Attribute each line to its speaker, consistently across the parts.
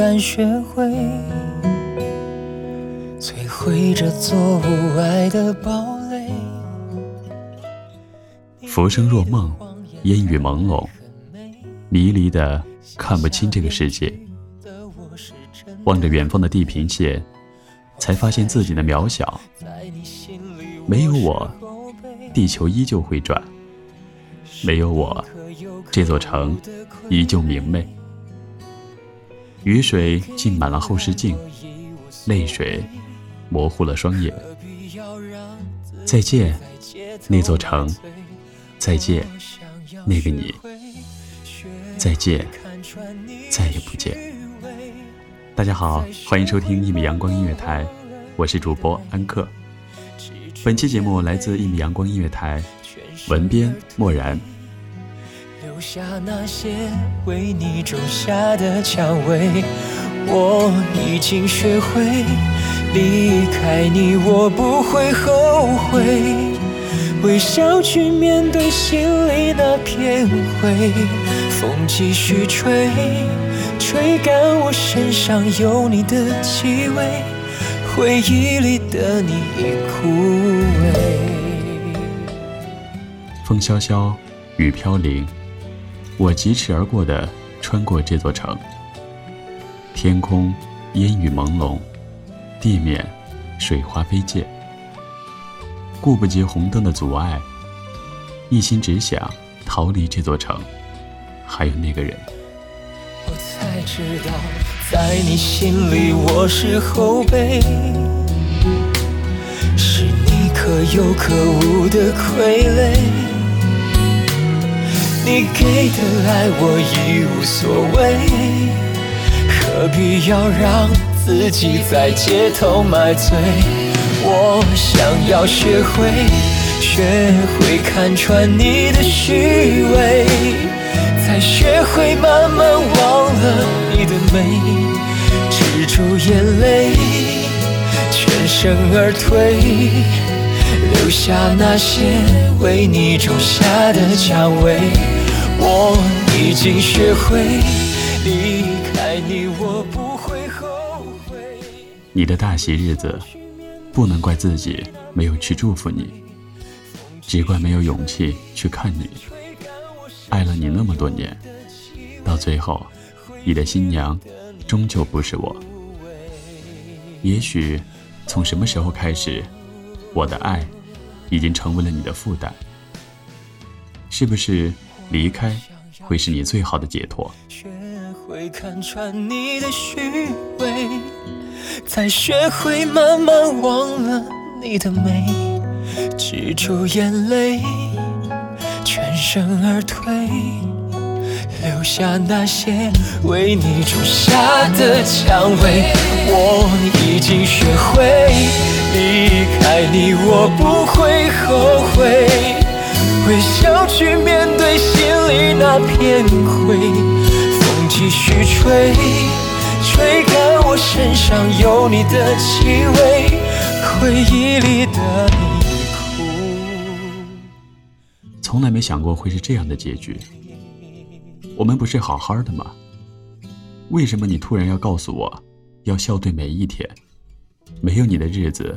Speaker 1: 敢学会，摧毁这座无爱的堡垒。
Speaker 2: 浮生若梦，烟雨朦胧，迷离的看不清这个世界。望着远方的地平线，才发现自己的渺小。没有我，地球依旧会转；没有我，这座城依旧明媚。雨水浸满了后视镜，泪水模糊了双眼。再见，那座城。再见，那个你。再见，再也不见。大家好，欢迎收听一米阳光音乐台，我是主播安克。本期节目来自一米阳光音乐台，文编漠然。
Speaker 1: 下那些为你种下的蔷薇，我已经学会离开你，我不会后悔。微笑去面对心里那片灰，风继续吹，吹干我身上有你的气味，回忆里的你已枯萎。
Speaker 2: 风萧萧，雨飘零，我疾驰而过的穿过这座城。天空烟雨朦胧，地面水花飞溅。顾不及红灯的阻碍，一心只想逃离这座城，还有那个人。
Speaker 1: 我才知道，在你心里我是后辈，是你可有可无的傀儡。你给的爱我已无所谓，何必要让自己在街头买醉？我想要学会，学会看穿你的虚伪，才学会慢慢忘了你的美，止住眼泪，全身而退，留下那些为你种下的蔷薇。我已经学会离开你，我不会后悔。
Speaker 2: 你的大喜日子，不能怪自己没有去祝福你，只怪没有勇气去看你。爱了你那么多年，到最后，你的新娘终究不是我。也许，从什么时候开始，我的爱已经成为了你的负担？是不是离开会是你最好的解脱？
Speaker 1: 学会看穿你的虚伪，才学会慢慢忘了你的美，止住眼泪，全身而退，留下那些为你种下的蔷薇。我已经学会离开你，我不会后悔，微笑去面对心里那片灰。风继续吹，吹干我身上有你的气味，回忆里的你哭。
Speaker 2: 从来没想过会是这样的结局。我们不是好好的吗？为什么你突然要告诉我，要笑对每一天？没有你的日子，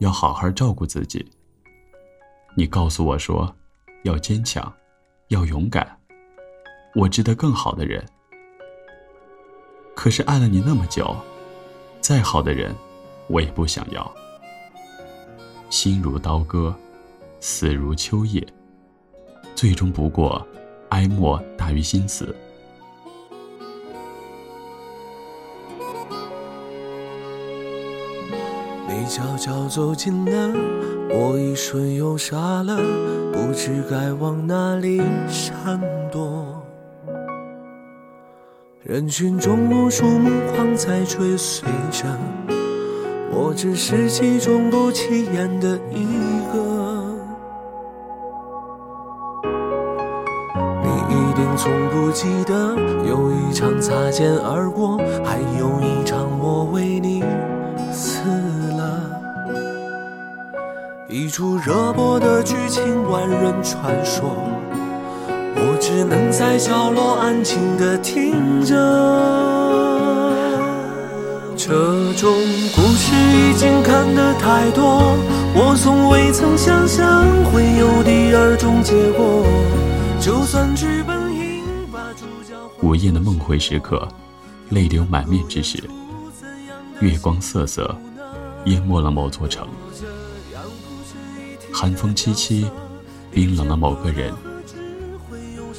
Speaker 2: 要好好照顾自己。你告诉我说，要坚强，要勇敢，我值得更好的人。可是爱了你那么久，再好的人，我也不想要。心如刀割，死如秋叶，最终不过。哀莫大于心死。
Speaker 3: 你悄悄走近了，我一瞬又傻了，不知该往哪里闪躲。人群中无数目光在追随着，我只是其中不起眼的一个。你一定从不记得有一场擦肩而过，还有一场我为你一出热播的剧情，万人传说，我只能在角落安静的听着。这种故事已经看得太多，我从未曾想象会有第二种结果。就算剧本。
Speaker 2: 午夜的梦回时刻，泪流满面之时，月光瑟瑟，淹没了某座城。寒风凄凄，冰冷了某个人。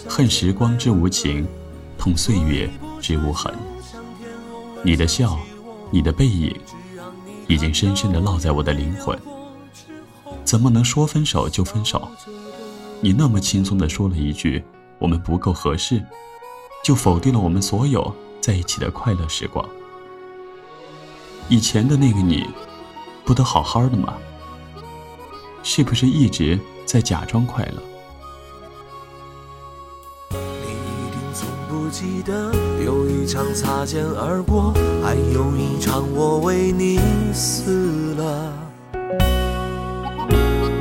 Speaker 2: 恨时光之无情，痛岁月之无痕。你的笑，你的背影，已经深深的烙在我的灵魂。怎么能说分手就分手？你那么轻松的说了一句：“我们不够合适。”就否定了我们所有在一起的快乐时光。以前的那个你，不都好好的吗？是不是一直在假装快乐？
Speaker 3: 你一定从不记得，有一场擦肩而过，还有一场我为你死了。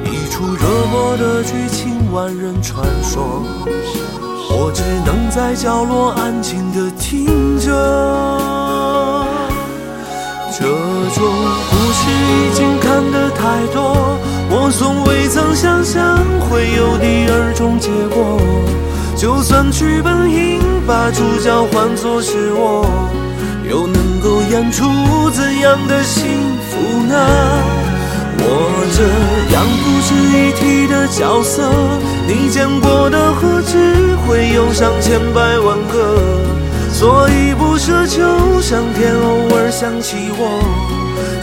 Speaker 3: 一出热播的剧情，万人传说。我只能在角落安静的听着，这种故事已经看得太多，我从未曾想象会有第二种结果。就算剧本应把主角换作是我，又能够演出怎样的幸福呢？我这样不值一提的角色，你见过的何止会有上千百万个？所以不奢求上天偶尔想起我，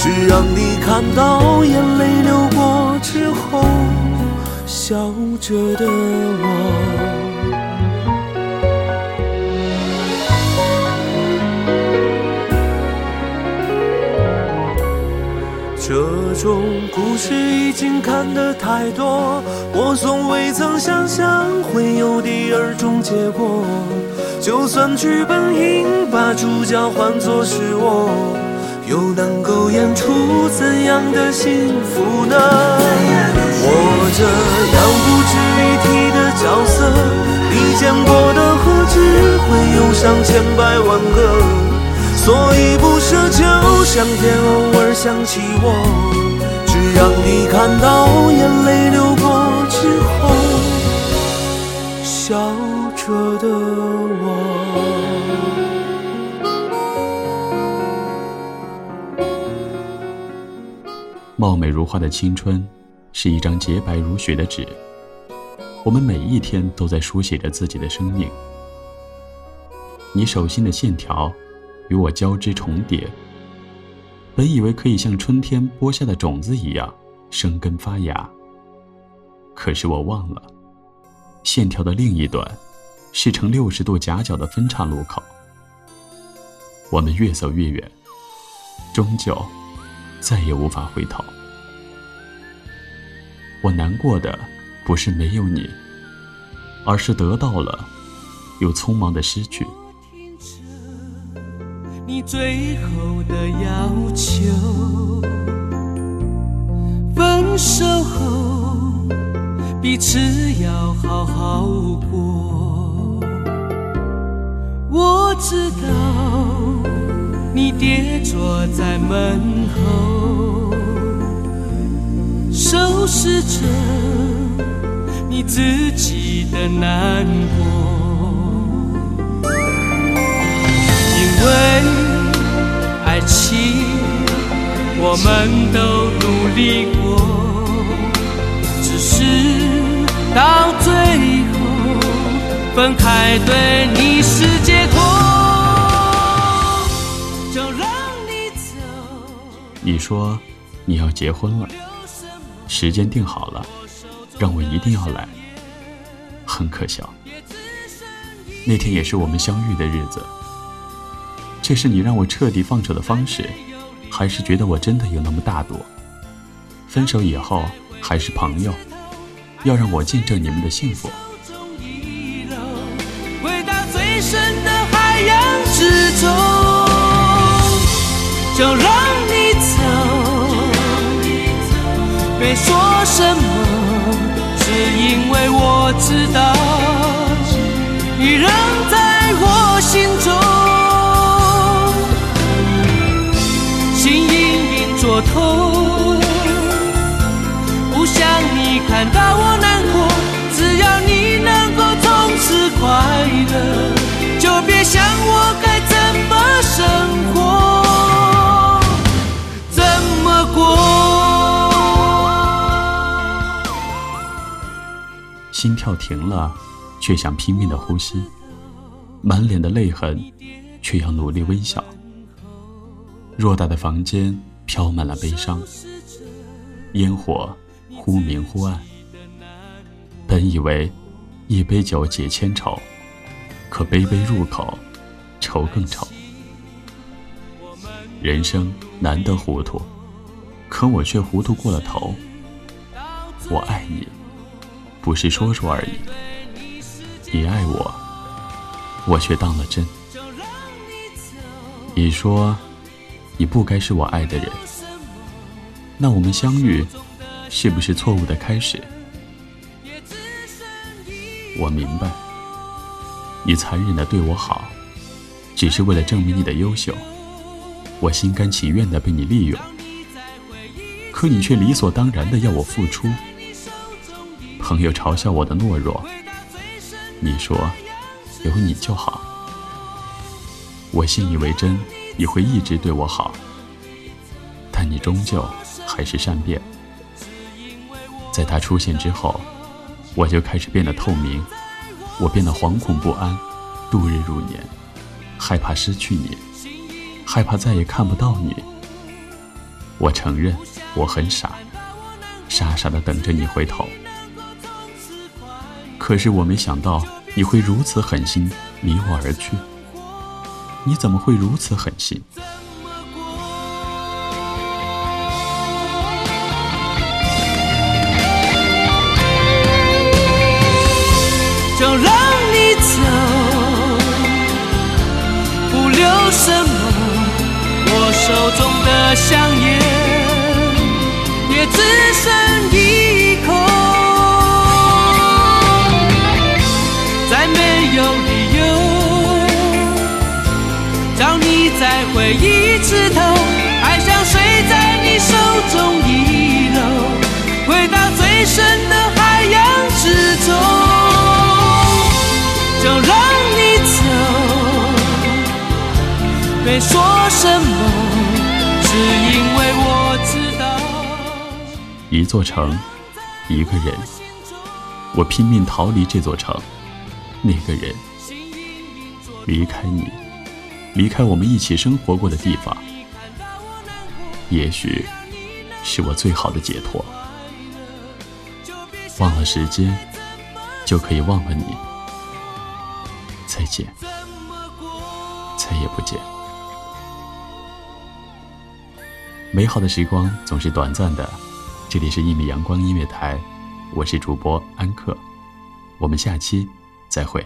Speaker 3: 只让你看到眼泪流过之后，笑着的我。这种故事已经看得太多，我从未曾想象会有第二种结果。就算剧本应把主角换作是我，又能演出怎样的幸福呢？我这样不值一提的角色，你见过的何止会有上千百万个？所以不奢求上天偶尔想起我，只让你看到眼泪流过之后，笑着的
Speaker 2: 貌美如花的青春，是一张洁白如雪的纸，我们每一天都在书写着自己的生命。你手心的线条。与我交织重叠，本以为可以像春天播下的种子一样生根发芽，可是我忘了，线条的另一端，是呈六十度夹角的分岔路口。我们越走越远，终究再也无法回头。我难过的不是没有你，而是得到了又匆忙的失去。
Speaker 4: 你最后的要求，分手后彼此要好好过。我知道你跌坐在门后，收拾着你自己的难过。因为爱情，我们都努力过，只是到最后分开，对你是解你
Speaker 2: 说你要结婚了，时间定好了，让我一定要来。很可笑，那天也是我们相遇的日子。这是你让我彻底放手的方式，还是觉得我真的有那么大度？分手以后还是朋友，要让我见证你们的幸福。
Speaker 4: 回到最深的海洋之中，就让我知道，你仍在我心中。心隐隐作痛，不想你看到我
Speaker 2: 心跳停了，却想拼命的呼吸，满脸的泪痕，却要努力微笑。偌大的房间飘满了悲伤，烟火忽明忽暗。本以为一杯酒解千愁，可杯杯入口，愁更愁。人生难得糊涂，可我却糊涂过了头。我爱你，不是说说而已。你爱我，我却当了真。你说。你不该是我爱的人，那我们相遇是不是错误的开始？我明白，你残忍的对我好，只是为了证明你的优秀，我心甘情愿的被你利用，可你却理所当然的要我付出。朋友嘲笑我的懦弱，你说有你就好，我信以为真。你会一直对我好，但你终究还是善变。在他出现之后，我就开始变得透明，我变得惶恐不安，度日如年，害怕失去你，害怕再也看不到你。我承认我很傻，傻傻的等着你回头。可是我没想到你会如此狠心离我而去。你怎么会如此狠心？
Speaker 4: 就让你走，不留什么。我手中的香烟也只在回一次头，爱像水在你手中遗漏，回到最深的海洋之中。就让你走，别说什么，只因为我知道。
Speaker 2: 一座城，一个人，我拼命逃离这座城，那个人离开你。离开我们一起生活过的地方，也许是我最好的解脱。忘了时间，就可以忘了你；再见，再也不见。美好的时光总是短暂的，这里是一米阳光音乐台，我是主播安克，我们下期再会。